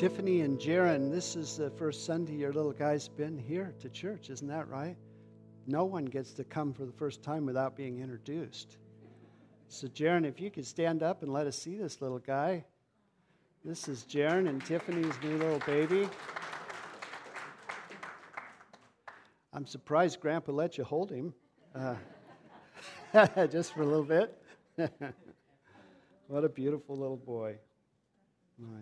Tiffany and Jaron, this is the first Sunday your little guy's been here to church, isn't that right? No one gets to come for the first time without being introduced. So, Jaron, if you could stand up and let us see this little guy. This is Jaron and Tiffany's new little baby. I'm surprised Grandpa let you hold him uh, just for a little bit. what a beautiful little boy. My.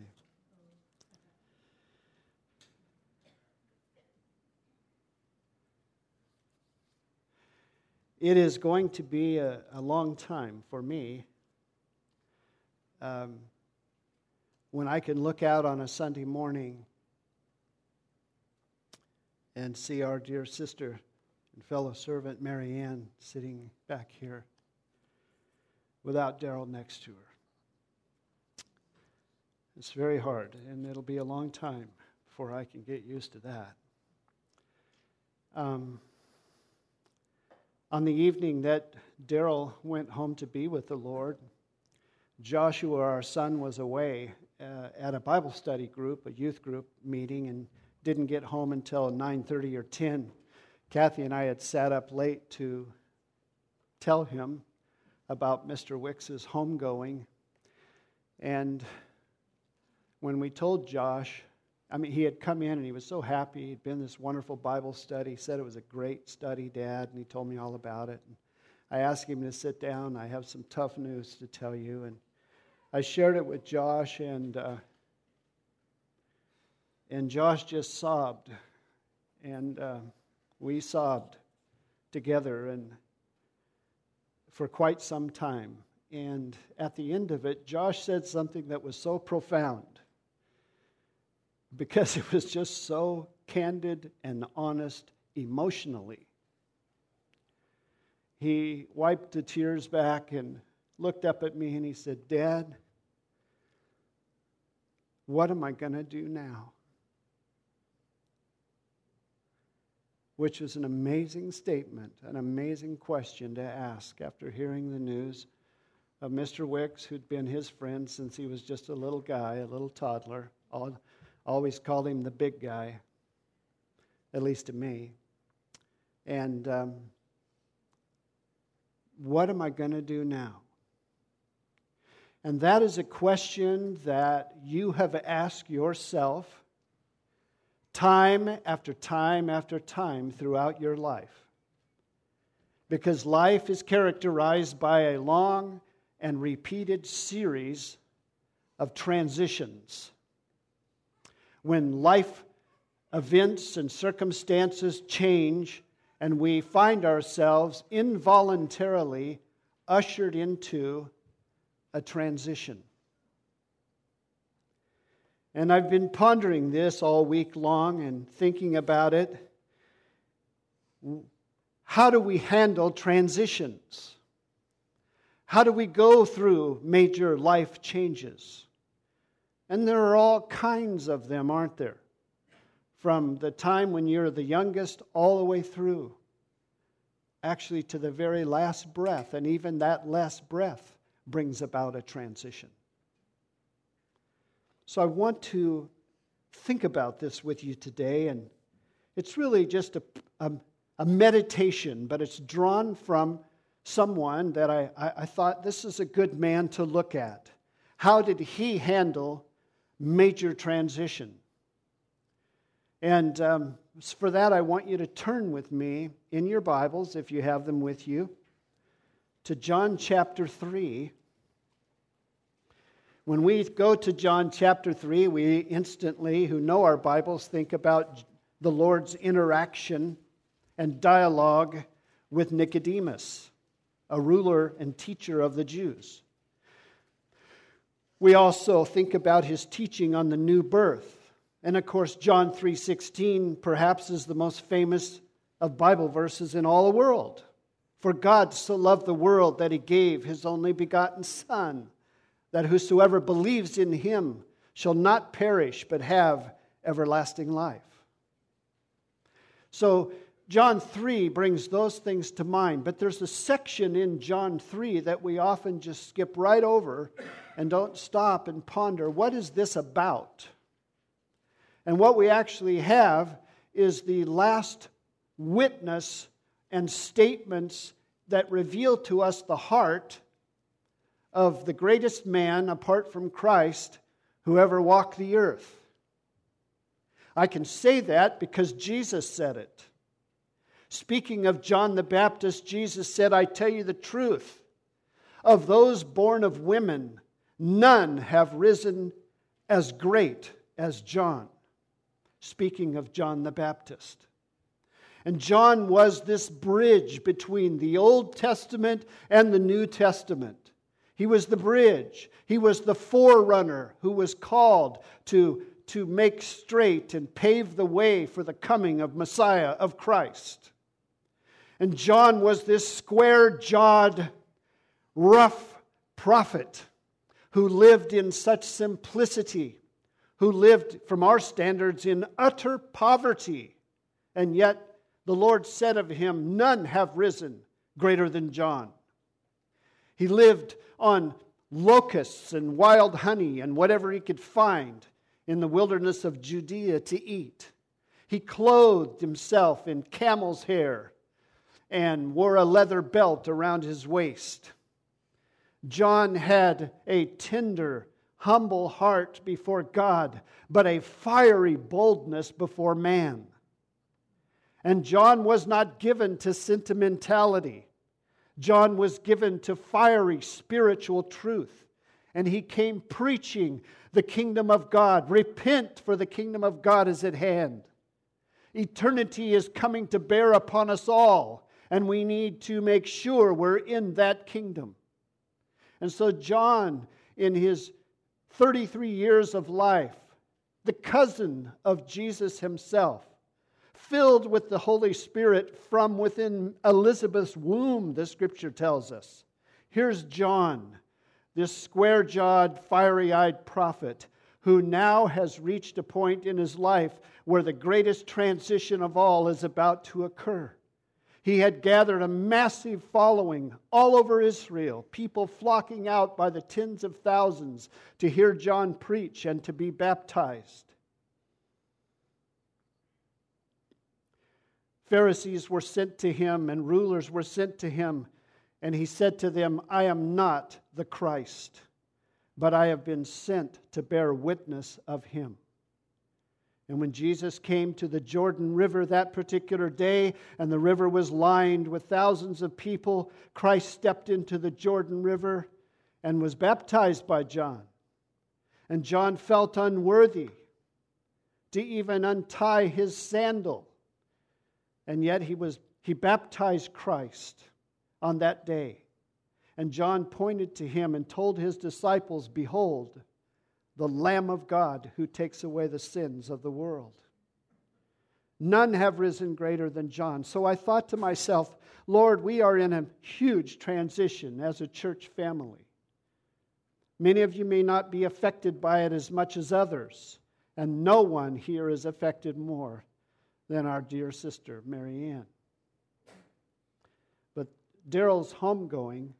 It is going to be a, a long time for me um, when I can look out on a Sunday morning and see our dear sister and fellow servant Mary Ann sitting back here without Daryl next to her. It's very hard, and it'll be a long time before I can get used to that. Um, on the evening that Daryl went home to be with the Lord, Joshua, our son, was away uh, at a Bible study group, a youth group meeting, and didn't get home until 9:30 or 10. Kathy and I had sat up late to tell him about Mr. Wicks's homegoing, and when we told Josh, I mean, he had come in and he was so happy. He'd been this wonderful Bible study. He said it was a great study, Dad, and he told me all about it. And I asked him to sit down. I have some tough news to tell you. And I shared it with Josh, and, uh, and Josh just sobbed. And uh, we sobbed together and for quite some time. And at the end of it, Josh said something that was so profound because it was just so candid and honest emotionally. He wiped the tears back and looked up at me and he said, Dad, what am I going to do now? Which is an amazing statement, an amazing question to ask after hearing the news of Mr. Wicks, who'd been his friend since he was just a little guy, a little toddler. All, always called him the big guy, at least to me. And um, what am I going to do now? And that is a question that you have asked yourself time after time after time throughout your life. Because life is characterized by a long and repeated series of transitions when life events and circumstances change and we find ourselves involuntarily ushered into a transition. And I've been pondering this all week long and thinking about it. How do we handle transitions? How do we go through major life changes? And there are all kinds of them, aren't there? From the time when you're the youngest all the way through, actually to the very last breath. And even that last breath brings about a transition. So I want to think about this with you today. And it's really just a, a, a meditation, but it's drawn from someone that I, I, I thought this is a good man to look at. How did he handle major transition. And um, for that, I want you to turn with me in your Bibles, if you have them with you, to John chapter 3. When we go to John chapter 3, we instantly, who know our Bibles, think about the Lord's interaction and dialogue with Nicodemus, a ruler and teacher of the Jews. We also think about his teaching on the new birth. And of course, John 3:16 perhaps is the most famous of Bible verses in all the world. For God so loved the world that he gave his only begotten son, that whosoever believes in him shall not perish but have everlasting life. So John 3 brings those things to mind, but there's a section in John 3 that we often just skip right over and don't stop and ponder what is this about? And what we actually have is the last witness and statements that reveal to us the heart of the greatest man apart from Christ who ever walked the earth. I can say that because Jesus said it. Speaking of John the Baptist, Jesus said, I tell you the truth. Of those born of women, none have risen as great as John. Speaking of John the Baptist. And John was this bridge between the Old Testament and the New Testament. He was the bridge. He was the forerunner who was called to, to make straight and pave the way for the coming of Messiah, of Christ. And John was this square jawed, rough prophet who lived in such simplicity, who lived, from our standards, in utter poverty. And yet, the Lord said of him, None have risen greater than John. He lived on locusts and wild honey and whatever he could find in the wilderness of Judea to eat. He clothed himself in camel's hair and wore a leather belt around his waist. John had a tender, humble heart before God, but a fiery boldness before man. And John was not given to sentimentality. John was given to fiery spiritual truth. And he came preaching the kingdom of God. Repent, for the kingdom of God is at hand. Eternity is coming to bear upon us all and we need to make sure we're in that kingdom. And so, John, in his 33 years of life, the cousin of Jesus himself, filled with the Holy Spirit from within Elizabeth's womb, the scripture tells us. Here's John, this square jawed, fiery eyed prophet who now has reached a point in his life where the greatest transition of all is about to occur. He had gathered a massive following all over Israel, people flocking out by the tens of thousands to hear John preach and to be baptized. Pharisees were sent to him and rulers were sent to him, and he said to them, I am not the Christ, but I have been sent to bear witness of him. And when Jesus came to the Jordan River that particular day, and the river was lined with thousands of people, Christ stepped into the Jordan River and was baptized by John. And John felt unworthy to even untie his sandal. And yet he, was, he baptized Christ on that day. And John pointed to him and told his disciples, Behold, the Lamb of God who takes away the sins of the world. None have risen greater than John. So I thought to myself, Lord, we are in a huge transition as a church family. Many of you may not be affected by it as much as others, and no one here is affected more than our dear sister, Mary Marianne. But Daryl's homegoing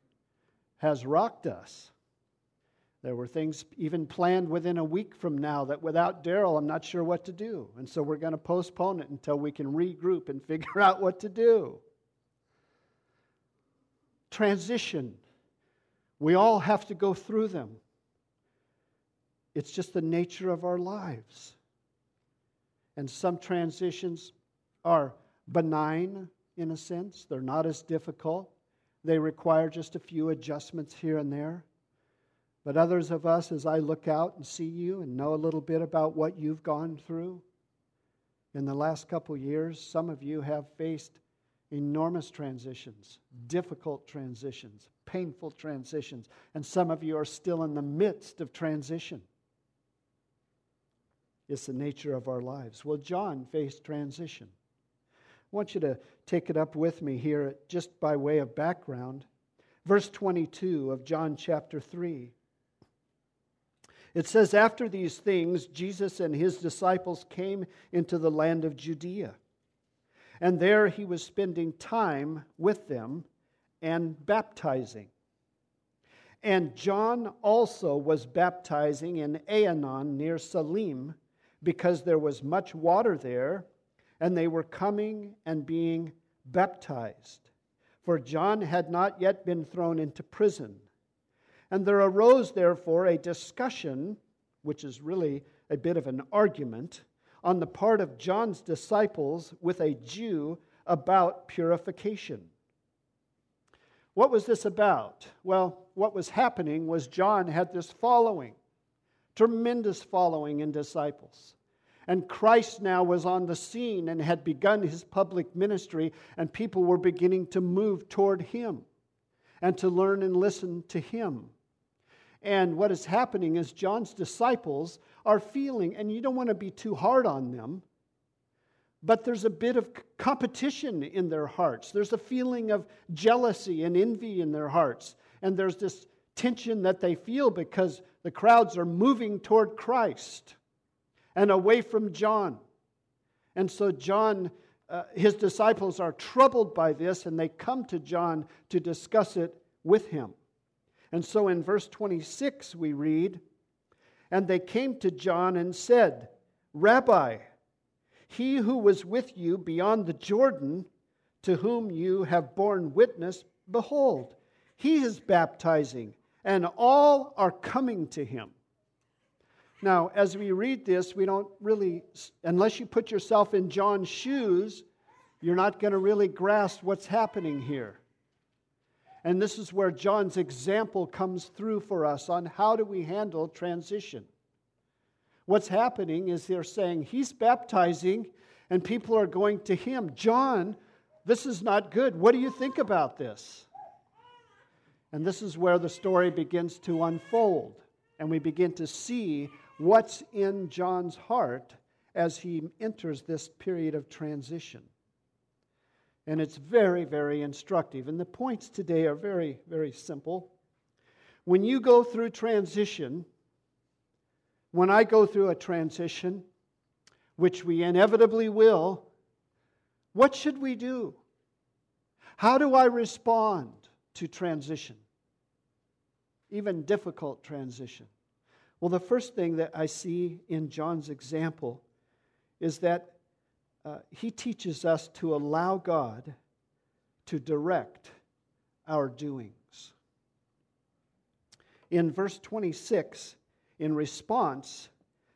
has rocked us. There were things even planned within a week from now that without Daryl, I'm not sure what to do. And so we're going to postpone it until we can regroup and figure out what to do. Transition. We all have to go through them. It's just the nature of our lives. And some transitions are benign in a sense, they're not as difficult. They require just a few adjustments here and there. But others of us, as I look out and see you and know a little bit about what you've gone through in the last couple years, some of you have faced enormous transitions, difficult transitions, painful transitions, and some of you are still in the midst of transition. It's the nature of our lives. Well, John faced transition. I want you to take it up with me here, just by way of background. Verse 22 of John chapter 3. It says, After these things, Jesus and his disciples came into the land of Judea. And there he was spending time with them and baptizing. And John also was baptizing in Aenon near Salim, because there was much water there, and they were coming and being baptized. For John had not yet been thrown into prison. And there arose, therefore, a discussion, which is really a bit of an argument, on the part of John's disciples with a Jew about purification. What was this about? Well, what was happening was John had this following, tremendous following in disciples. And Christ now was on the scene and had begun his public ministry, and people were beginning to move toward him and to learn and listen to him. And what is happening is John's disciples are feeling, and you don't want to be too hard on them, but there's a bit of competition in their hearts. There's a feeling of jealousy and envy in their hearts. And there's this tension that they feel because the crowds are moving toward Christ and away from John. And so, John, uh, his disciples are troubled by this and they come to John to discuss it with him. And so in verse 26, we read, And they came to John and said, Rabbi, he who was with you beyond the Jordan, to whom you have borne witness, behold, he is baptizing, and all are coming to him. Now, as we read this, we don't really, unless you put yourself in John's shoes, you're not going to really grasp what's happening here. And this is where John's example comes through for us on how do we handle transition. What's happening is they're saying he's baptizing and people are going to him. John, this is not good. What do you think about this? And this is where the story begins to unfold. And we begin to see what's in John's heart as he enters this period of transition. And it's very, very instructive. And the points today are very, very simple. When you go through transition, when I go through a transition, which we inevitably will, what should we do? How do I respond to transition? Even difficult transition. Well, the first thing that I see in John's example is that uh, he teaches us to allow God to direct our doings. In verse 26, in response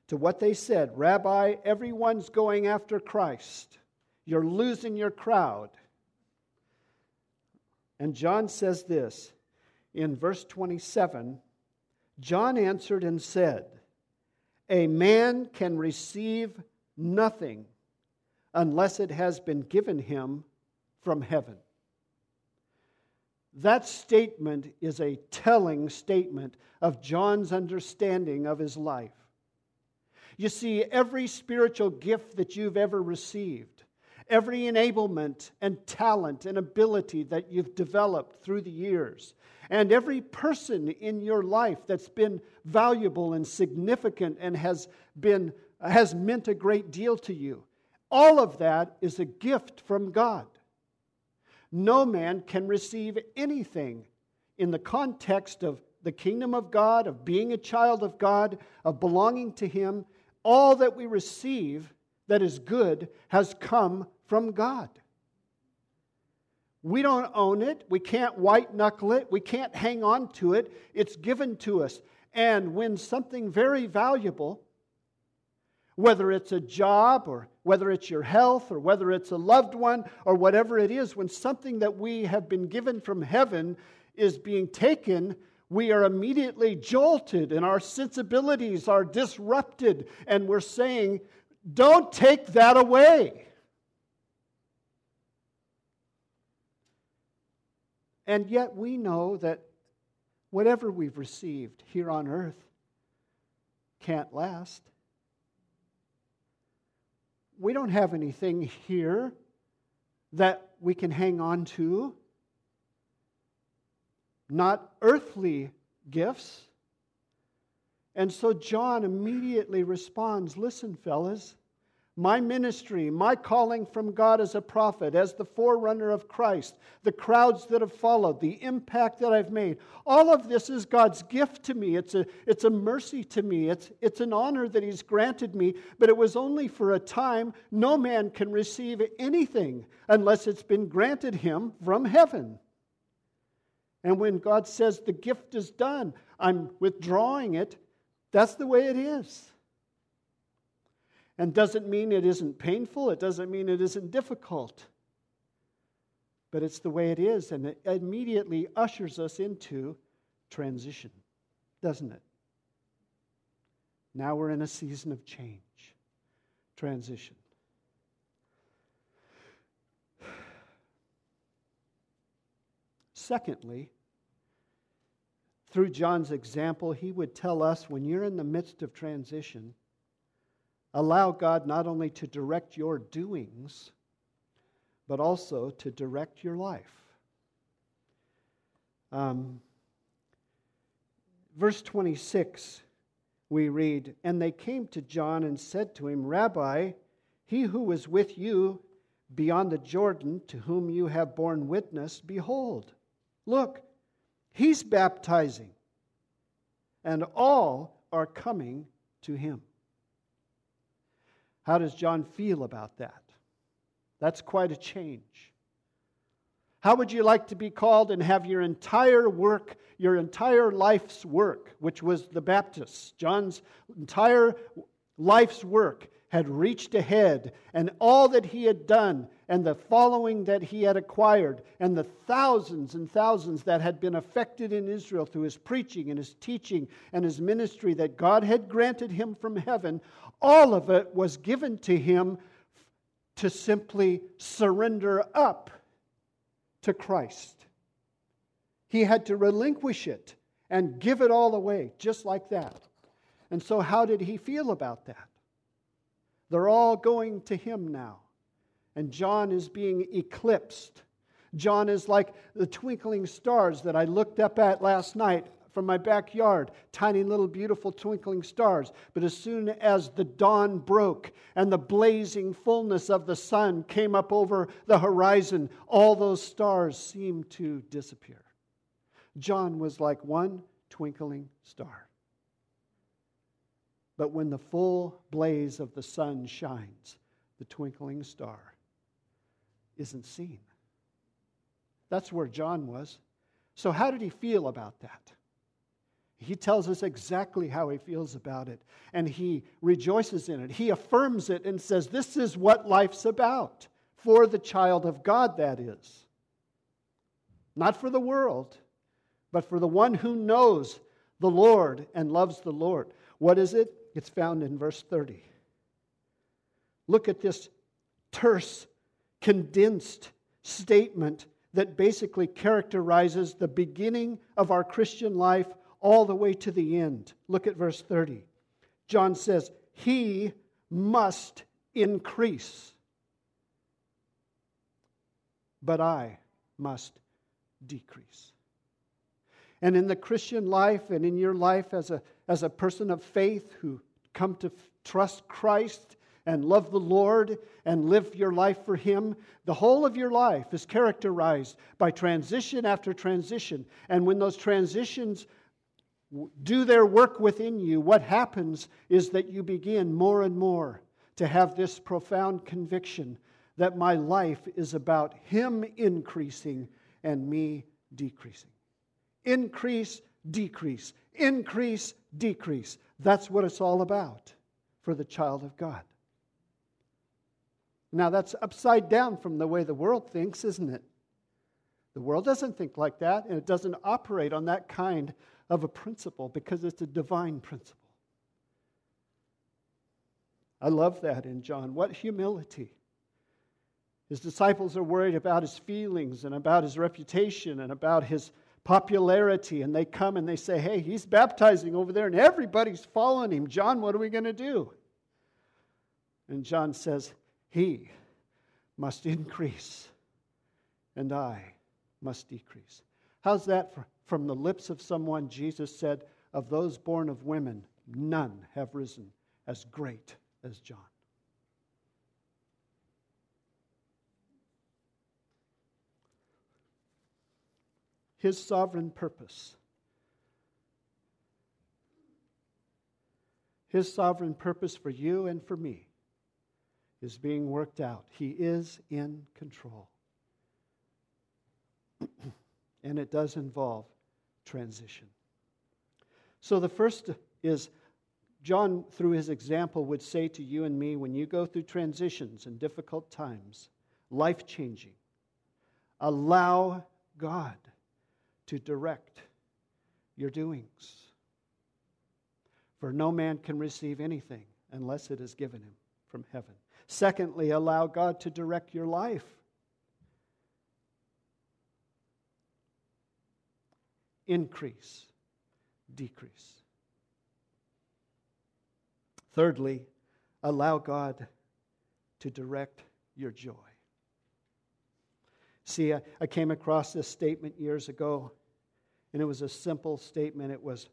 to what they said, Rabbi, everyone's going after Christ. You're losing your crowd. And John says this in verse 27 John answered and said, A man can receive nothing unless it has been given him from heaven. That statement is a telling statement of John's understanding of his life. You see, every spiritual gift that you've ever received, every enablement and talent and ability that you've developed through the years, and every person in your life that's been valuable and significant and has, been, has meant a great deal to you, all of that is a gift from God. No man can receive anything in the context of the kingdom of God, of being a child of God, of belonging to Him. All that we receive that is good has come from God. We don't own it. We can't white knuckle it. We can't hang on to it. It's given to us. And when something very valuable, whether it's a job or whether it's your health or whether it's a loved one or whatever it is, when something that we have been given from heaven is being taken, we are immediately jolted and our sensibilities are disrupted, and we're saying, Don't take that away. And yet we know that whatever we've received here on earth can't last we don't have anything here that we can hang on to, not earthly gifts. And so John immediately responds Listen, fellas, my ministry, my calling from God as a prophet, as the forerunner of Christ, the crowds that have followed, the impact that I've made. All of this is God's gift to me. It's a, it's a mercy to me. It's, it's an honor that He's granted me, but it was only for a time. No man can receive anything unless it's been granted him from heaven. And when God says the gift is done, I'm withdrawing it, that's the way it is. And doesn't mean it isn't painful, it doesn't mean it isn't difficult. But it's the way it is, and it immediately ushers us into transition, doesn't it? Now we're in a season of change, transition. Secondly, through John's example, he would tell us when you're in the midst of transition, Allow God not only to direct your doings, but also to direct your life. Um, verse 26, we read, And they came to John and said to him, Rabbi, he who was with you beyond the Jordan, to whom you have borne witness, behold, look, he's baptizing, and all are coming to him. How does John feel about that? That's quite a change. How would you like to be called and have your entire work, your entire life's work, which was the Baptist, John's entire life's work had reached ahead, and all that he had done, and the following that he had acquired, and the thousands and thousands that had been affected in Israel through his preaching and his teaching and his ministry that God had granted him from heaven, all of it was given to him to simply surrender up to Christ. He had to relinquish it and give it all away, just like that. And so, how did he feel about that? They're all going to him now. And John is being eclipsed. John is like the twinkling stars that I looked up at last night from my backyard, tiny little beautiful twinkling stars. But as soon as the dawn broke and the blazing fullness of the sun came up over the horizon, all those stars seemed to disappear. John was like one twinkling star. But when the full blaze of the sun shines, the twinkling star isn't seen. That's where John was. So, how did he feel about that? He tells us exactly how he feels about it, and he rejoices in it. He affirms it and says, This is what life's about, for the child of God, that is. Not for the world, but for the one who knows the Lord and loves the Lord. What is it? It's found in verse 30. Look at this terse, condensed statement that basically characterizes the beginning of our Christian life all the way to the end. Look at verse 30. John says, He must increase, but I must decrease. And in the Christian life and in your life as a, as a person of faith who come to trust Christ and love the Lord and live your life for Him, the whole of your life is characterized by transition after transition. And when those transitions do their work within you, what happens is that you begin more and more to have this profound conviction that my life is about Him increasing and me decreasing. Increase, decrease. Increase, decrease. That's what it's all about for the child of God. Now, that's upside down from the way the world thinks, isn't it? The world doesn't think like that, and it doesn't operate on that kind of a principle because it's a divine principle. I love that in John. What humility. His disciples are worried about his feelings and about his reputation and about his popularity, and they come and they say, Hey, he's baptizing over there, and everybody's following him. John, what are we going to do? And John says, He must increase, and I must decrease. How's that for, from the lips of someone, Jesus said, Of those born of women, none have risen as great as John. His sovereign purpose. His sovereign purpose for you and for me is being worked out. He is in control and it does involve transition. So the first is John, through his example, would say to you and me when you go through transitions and difficult times, life changing, allow God to direct your doings. For no man can receive anything unless it is given him from heaven. Secondly, allow God to direct your life. Increase, decrease. Thirdly, allow God to direct your joy. See, I, I, came across this statement years ago, and it was a simple statement. It was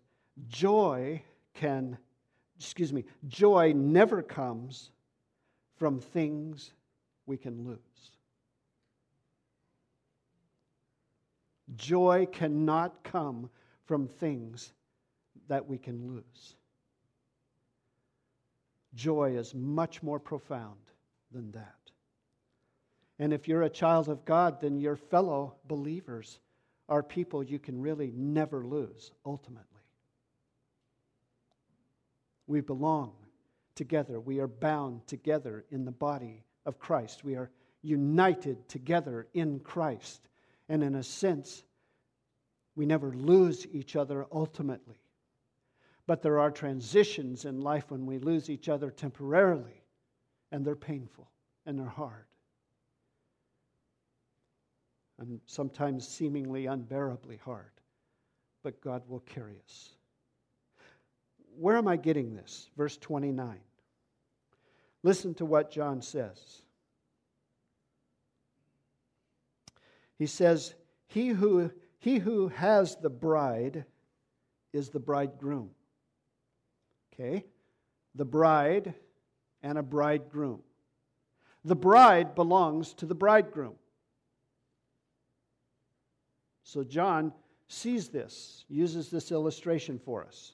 joy can, excuse me, joy never comes from things we can lose. Joy cannot come from things that we can lose. Joy is much more profound than that. And if you're a child of God, then your fellow believers are people you can really never lose, ultimately. We belong together. We are bound together in the body of Christ. We are united together in Christ. And in a sense, we never lose each other ultimately. But there are transitions in life when we lose each other temporarily, and they're painful and they're hard. And sometimes seemingly unbearably hard. But God will carry us. Where am I getting this? Verse 29. Listen to what John says. He says, He who, he who has the bride is the bridegroom. Okay? The bride and a bridegroom. The bride belongs to the bridegroom. So John sees this, uses this illustration for us.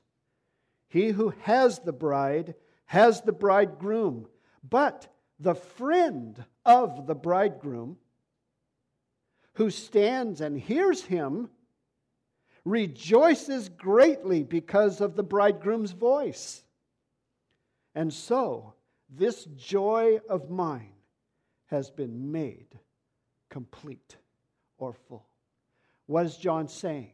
He who has the bride has the bridegroom, but the friend of the bridegroom who stands and hears him rejoices greatly because of the bridegroom's voice. And so, this joy of mine has been made complete or full. What is John saying?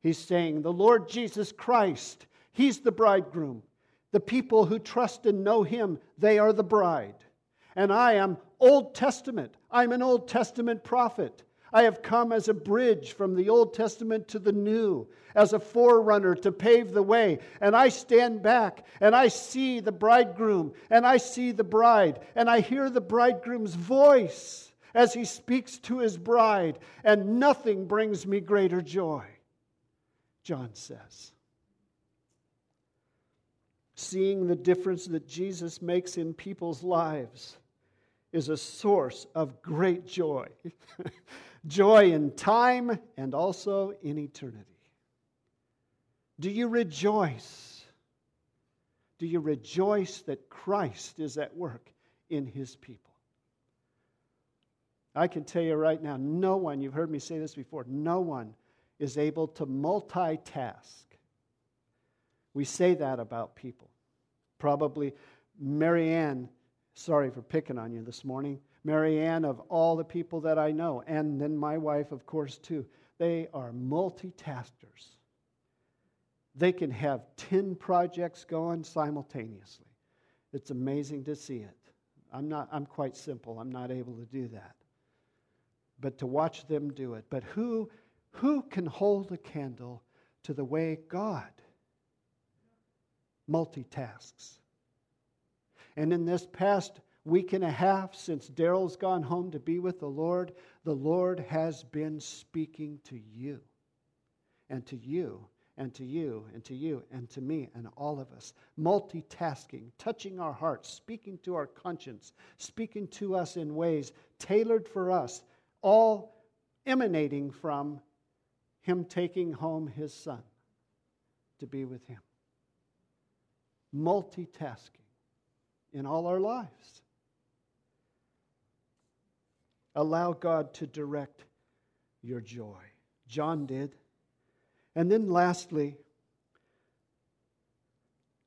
He's saying, The Lord Jesus Christ, He's the bridegroom. The people who trust and know Him, they are the bride. And I am Old Testament. I'm an Old Testament prophet. I have come as a bridge from the Old Testament to the New, as a forerunner to pave the way. And I stand back and I see the bridegroom and I see the bride and I hear the bridegroom's voice as he speaks to his bride. And nothing brings me greater joy, John says. Seeing the difference that Jesus makes in people's lives is a source of great joy. joy in time and also in eternity. Do you rejoice? Do you rejoice that Christ is at work in his people? I can tell you right now, no one, you've heard me say this before, no one is able to multitask. We say that about people. Probably Marianne, sorry for picking on you this morning, Marianne, of all the people that I know, and then my wife, of course, too, they are multitaskers. They can have 10 projects going simultaneously. It's amazing to see it. I'm, not, I'm quite simple, I'm not able to do that. But to watch them do it. But who, who can hold a candle to the way God multitasks? And in this past week and a half since Daryl's gone home to be with the Lord, the Lord has been speaking to you and to you and to you and to you and to me and all of us. Multitasking, touching our hearts, speaking to our conscience, speaking to us in ways tailored for us, all emanating from Him taking home His Son to be with Him. Multitasking in all our lives. Allow God to direct your joy. John did. And then, lastly,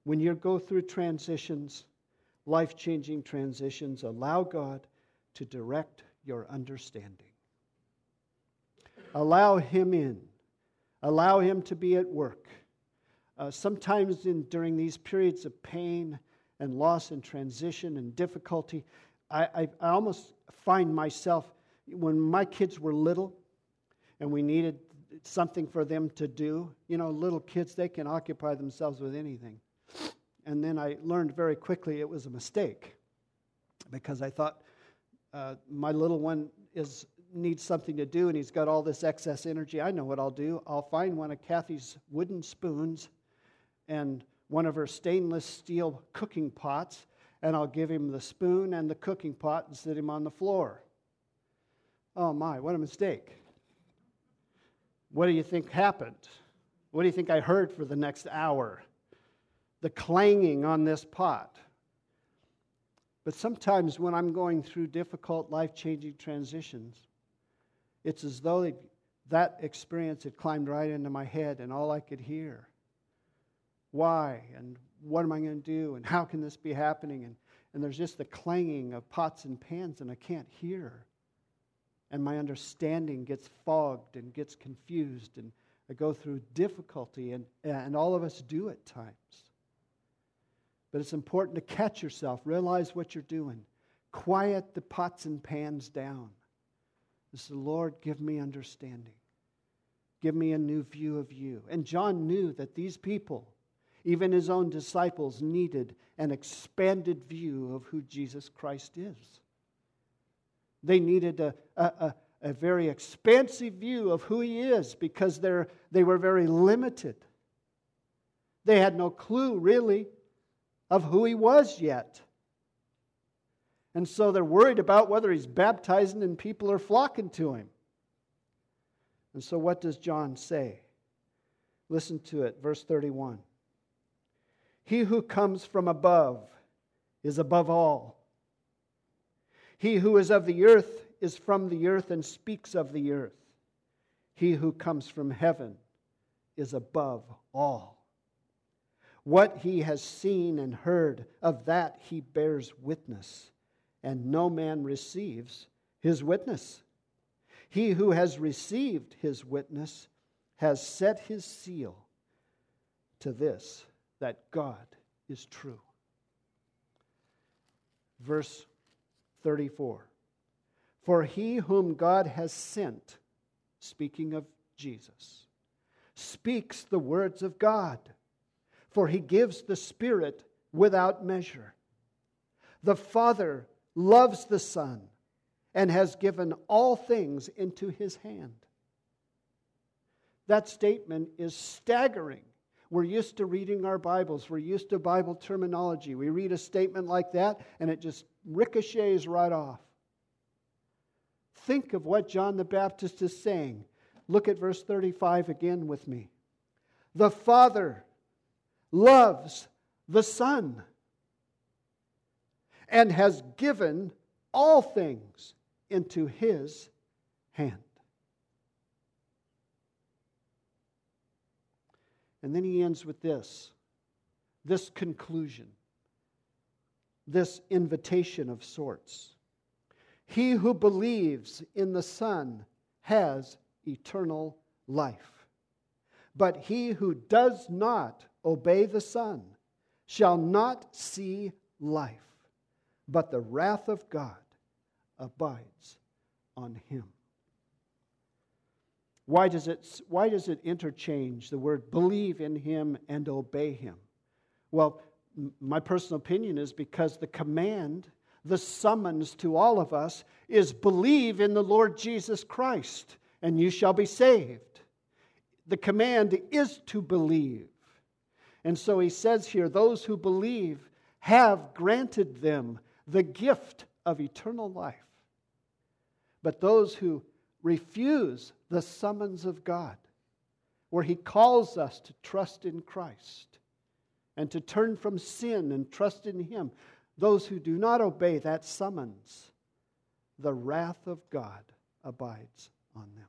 when you go through transitions, life changing transitions, allow God to direct your understanding. Allow Him in, allow Him to be at work. Uh, sometimes in, during these periods of pain and loss and transition and difficulty, I, I, I almost find myself, when my kids were little and we needed something for them to do, you know, little kids, they can occupy themselves with anything. And then I learned very quickly it was a mistake because I thought uh, my little one is needs something to do and he's got all this excess energy. I know what I'll do. I'll find one of Kathy's wooden spoons and one of her stainless steel cooking pots, and I'll give him the spoon and the cooking pot and sit him on the floor. Oh my, what a mistake. What do you think happened? What do you think I heard for the next hour? The clanging on this pot. But sometimes when I'm going through difficult, life changing transitions, it's as though that experience had climbed right into my head and all I could hear. Why? And what am I going to do? And how can this be happening? And, and there's just the clanging of pots and pans, and I can't hear. And my understanding gets fogged and gets confused, and I go through difficulty, and, and all of us do at times. But it's important to catch yourself, realize what you're doing, quiet the pots and pans down. This is, Lord, give me understanding. Give me a new view of you. And John knew that these people, even his own disciples, needed an expanded view of who Jesus Christ is. They needed a, a, a, very expansive view of who he is because they were very limited. They had no clue, really, of who he was yet. And so they're worried about whether he's baptizing and people are flocking to him. And so, what does John say? Listen to it, verse 31. He who comes from above is above all. He who is of the earth is from the earth and speaks of the earth. He who comes from heaven is above all. What he has seen and heard, of that he bears witness, and no man receives his witness. He who has received his witness has set his seal to this that God is true. Verse 34 For he whom God has sent, speaking of Jesus, speaks the words of God for he gives the Spirit without measure. The Father loves the Son and has given all things into his hand. That statement is staggering. We're used to reading our Bibles, we're used to Bible terminology. We read a statement like that and it just ricochets right off. Think of what John the Baptist is saying. Look at verse 35 again with me. The Father loves the Son and has given all things into his hand. And then he ends with this this conclusion, this invitation of sorts. He who believes in the Son has eternal life. But he who does not obey the Son shall not see life, but the wrath of God abides on him. Why does it, why does it interchange the word believe in him and obey him? Well, my personal opinion is because the command, the summons to all of us is believe in the Lord Jesus Christ and you shall be saved. The command is to believe. And so he says here those who believe have granted them the gift of eternal life. But those who refuse the summons of God where he calls us to trust in Christ and to turn from sin and trust in him. Those who do not obey that summons, the wrath of God abides on them.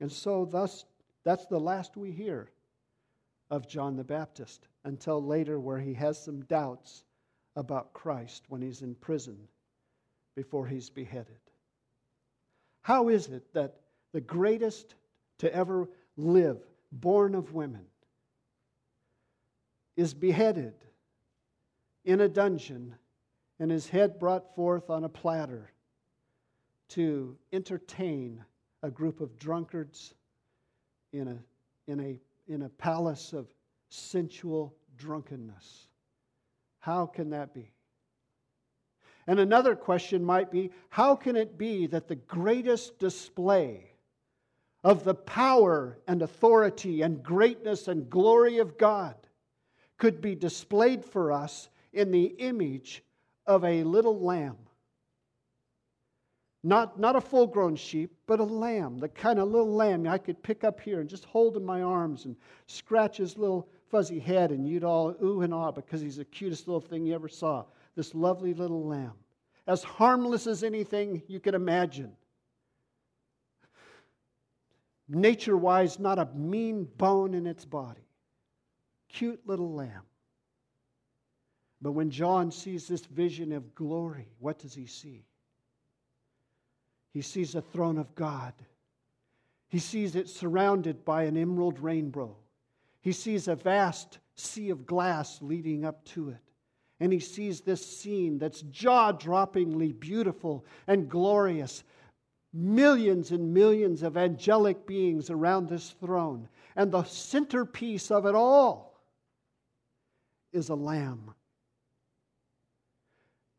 And so, thus, that's the last we hear of John the Baptist until later, where he has some doubts about Christ when he's in prison before he's beheaded. How is it that the greatest to ever live, born of women, is beheaded in a dungeon and his head brought forth on a platter to entertain a group of drunkards in a, in a, in a palace of sensual drunkenness. How can that be? And another question might be how can it be that the greatest display of the power and authority and greatness and glory of God could be displayed for us in the image of a little lamb? Not, not a full grown sheep, but a lamb, the kind of little lamb I could pick up here and just hold in my arms and scratch his little fuzzy head, and you'd all ooh and ah because he's the cutest little thing you ever saw. This lovely little lamb. As harmless as anything you could imagine. Nature wise, not a mean bone in its body. Cute little lamb. But when John sees this vision of glory, what does he see? He sees a throne of God. He sees it surrounded by an emerald rainbow. He sees a vast sea of glass leading up to it. And he sees this scene that's jaw droppingly beautiful and glorious. Millions and millions of angelic beings around this throne. And the centerpiece of it all is a lamb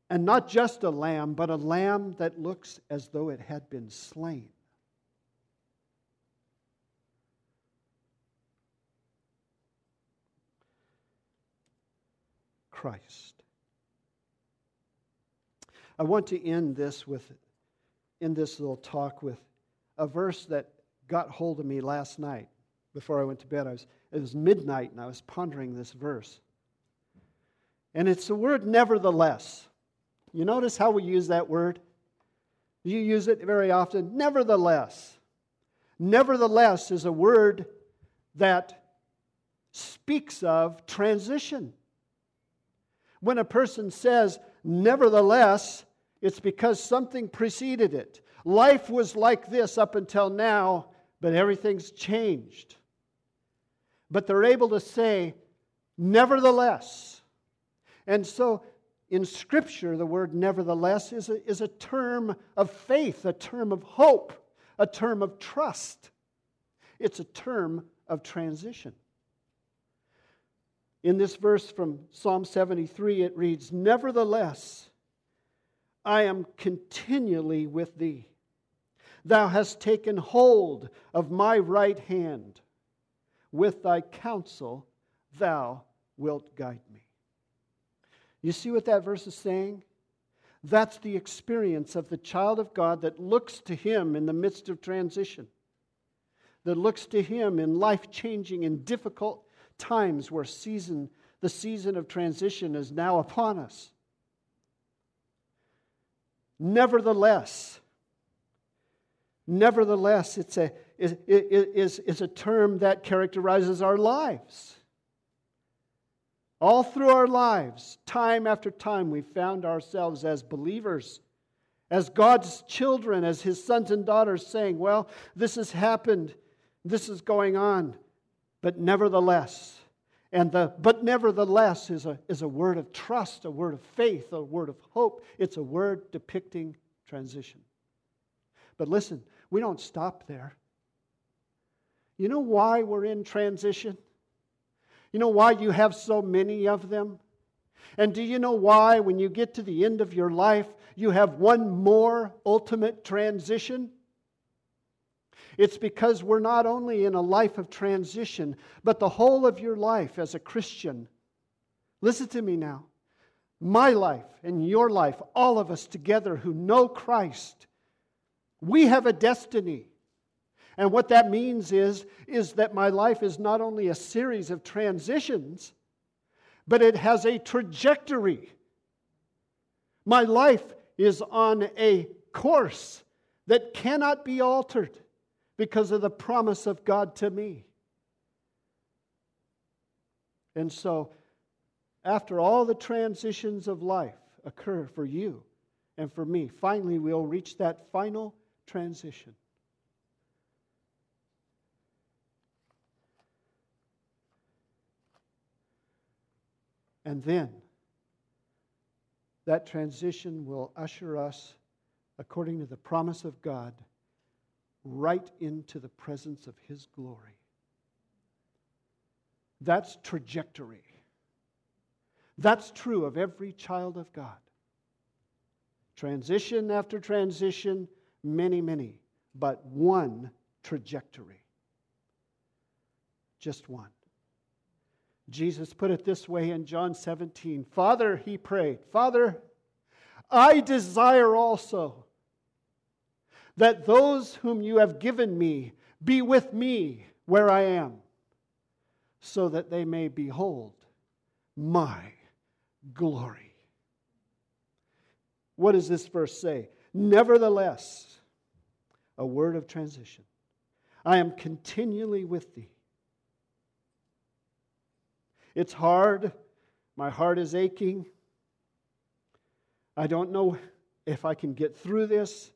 and not just a lamb, but a lamb that looks as though it had been slain. Christ. I want to end this with, in this little talk, with a verse that got hold of me last night before I went to bed. I was, it was midnight and I was pondering this verse. And it's the word nevertheless. You notice how we use that word? You use it very often. Nevertheless. Nevertheless is a word that speaks of transition. When a person says, nevertheless, it's because something preceded it. Life was like this up until now, but everything's changed. But they're able to say, nevertheless. And so in Scripture, the word nevertheless is a, is a term of faith, a term of hope, a term of trust. It's a term of transition. In this verse from Psalm 73, it reads, Nevertheless, I am continually with thee. Thou hast taken hold of my right hand. With thy counsel, thou wilt guide me. You see what that verse is saying? That's the experience of the child of God that looks to Him in the midst of transition, that looks to Him in life changing and difficult times where season, the season of transition is now upon us. Nevertheless, nevertheless, it's a, is, is, is a term that characterizes our lives. All through our lives, time after time, we found ourselves as believers, as God's children, as His sons and daughters, saying, Well, this has happened, this is going on, but nevertheless. And the but nevertheless is a, is a word of trust, a word of faith, a word of hope. It's a word depicting transition. But listen, we don't stop there. You know why we're in transition? You know why you have so many of them? And do you know why, when you get to the end of your life, you have one more ultimate transition? It's because we're not only in a life of transition, but the whole of your life as a Christian. Listen to me now. My life and your life, all of us together who know Christ, we have a destiny. And what that means is, is that my life is not only a series of transitions, but it has a trajectory. My life is on a course that cannot be altered because of the promise of God to me. And so, after all the transitions of life occur for you and for me, finally we'll reach that final transition. And then that transition will usher us, according to the promise of God, right into the presence of His glory. That's trajectory. That's true of every child of God. Transition after transition, many, many, but one trajectory. Just one. Jesus put it this way in John 17 Father, he prayed, Father, I desire also that those whom you have given me be with me where I am, so that they may behold my glory. What does this verse say? Nevertheless, a word of transition. I am continually with thee it's hard. My heart is aching. I don't know if I can get through this.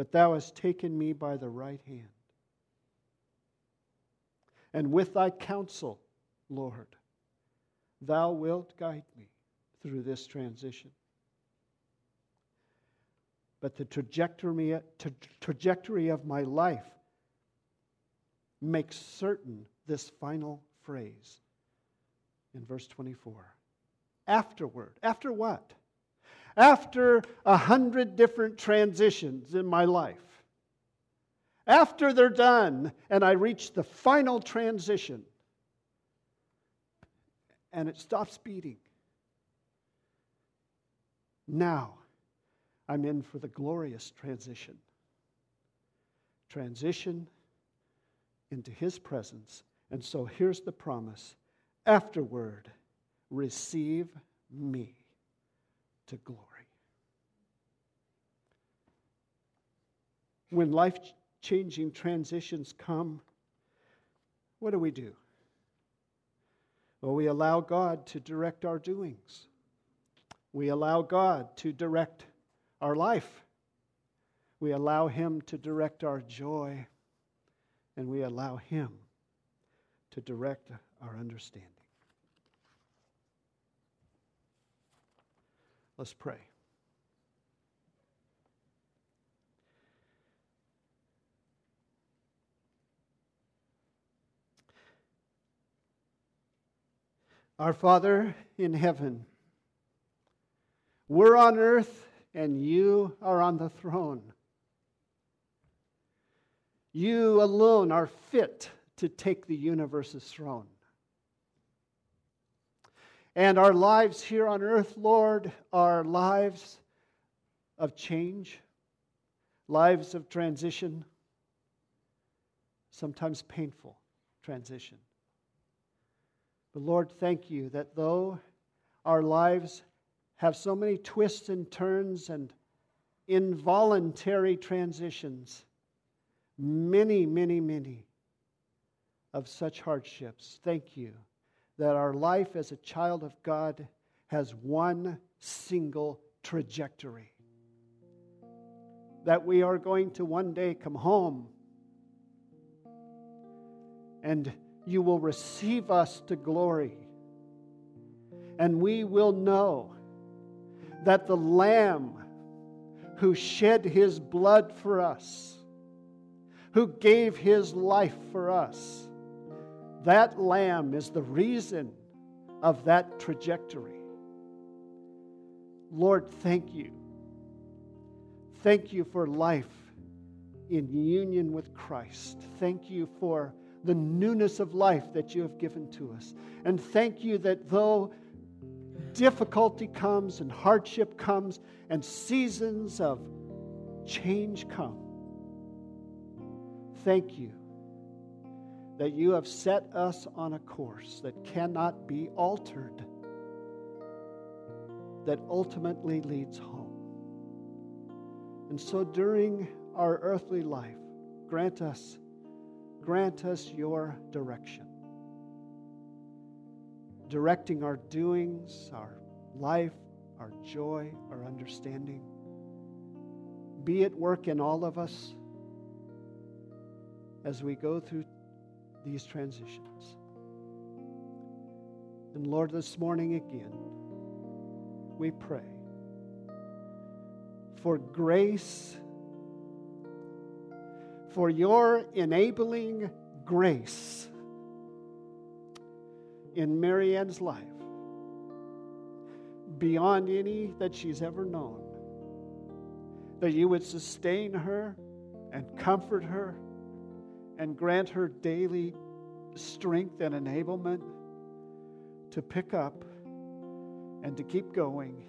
But thou hast taken me by the right hand. And with thy counsel, Lord, thou wilt guide me through this transition. But the trajectory, trajectory of my life makes certain this final phrase in verse 24. Afterward. After what? After a hundred different transitions in my life. After they're done and I reach the final transition and it stops beating. Now I'm in for the glorious transition. Transition into His presence and so here's the promise afterward, receive me to glory. When life changing transitions come, what do we do? Well, we allow God to direct our doings. We allow God to direct our life. We allow Him to direct our joy. And we allow Him to direct our understanding. Let's pray. Our Father in heaven, we're on earth and you are on the throne. You alone are fit to take the universe's throne. And our lives here on earth, Lord, are lives of change, lives of transition, sometimes painful transition. But Lord, thank you that though our lives have so many twists and turns and involuntary transitions, many, many, many, of such hardships. Thank you that our life as a child of God has one single trajectory. That we are going to one day come home and you will receive us to glory. And we will know that the Lamb who shed his blood for us, who gave his life for us, that lamb is the reason of that trajectory. Lord, thank you. Thank you for life in union with Christ. Thank you for the newness of life that you have given to us. And thank you that though difficulty comes and hardship comes and seasons of change come, Thank you that you have set us on a course that cannot be altered, that ultimately leads home. And so during our earthly life, grant us, grant us your direction. Directing our doings, our life, our joy, our understanding. Be at work in all of us as we go through these transitions. And Lord, this morning again, we pray for grace, for your enabling grace in Marianne's life beyond any that she's ever known. That you would sustain her and comfort her and grant her daily strength and enablement to pick up and to keep going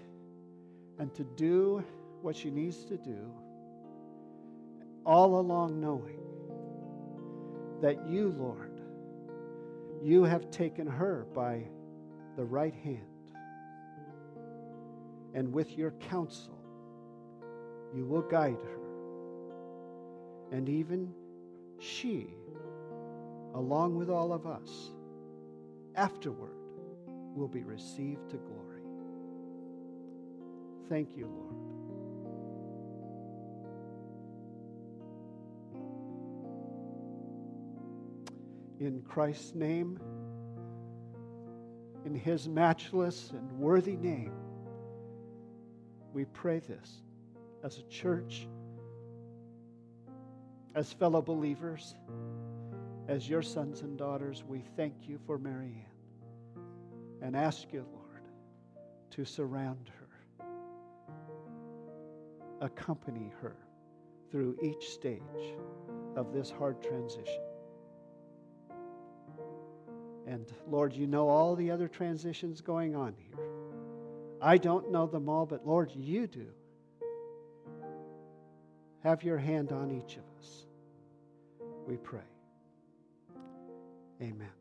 and to do what she needs to do, all along knowing that you, Lord, you have taken her by the right hand, and with your counsel, you will guide her. And even she, along with all of us, afterward will be received to glory. Thank you, Lord. In Christ's name, in his matchless and worthy name, we pray this as a church as fellow believers, as your sons and daughters, we thank you for Marianne and ask you, Lord, to surround her, accompany her through each stage of this hard transition. And Lord, you know all the other transitions going on here. I don't know them all, but Lord, you do. Have your hand on each of us. We pray. Amen.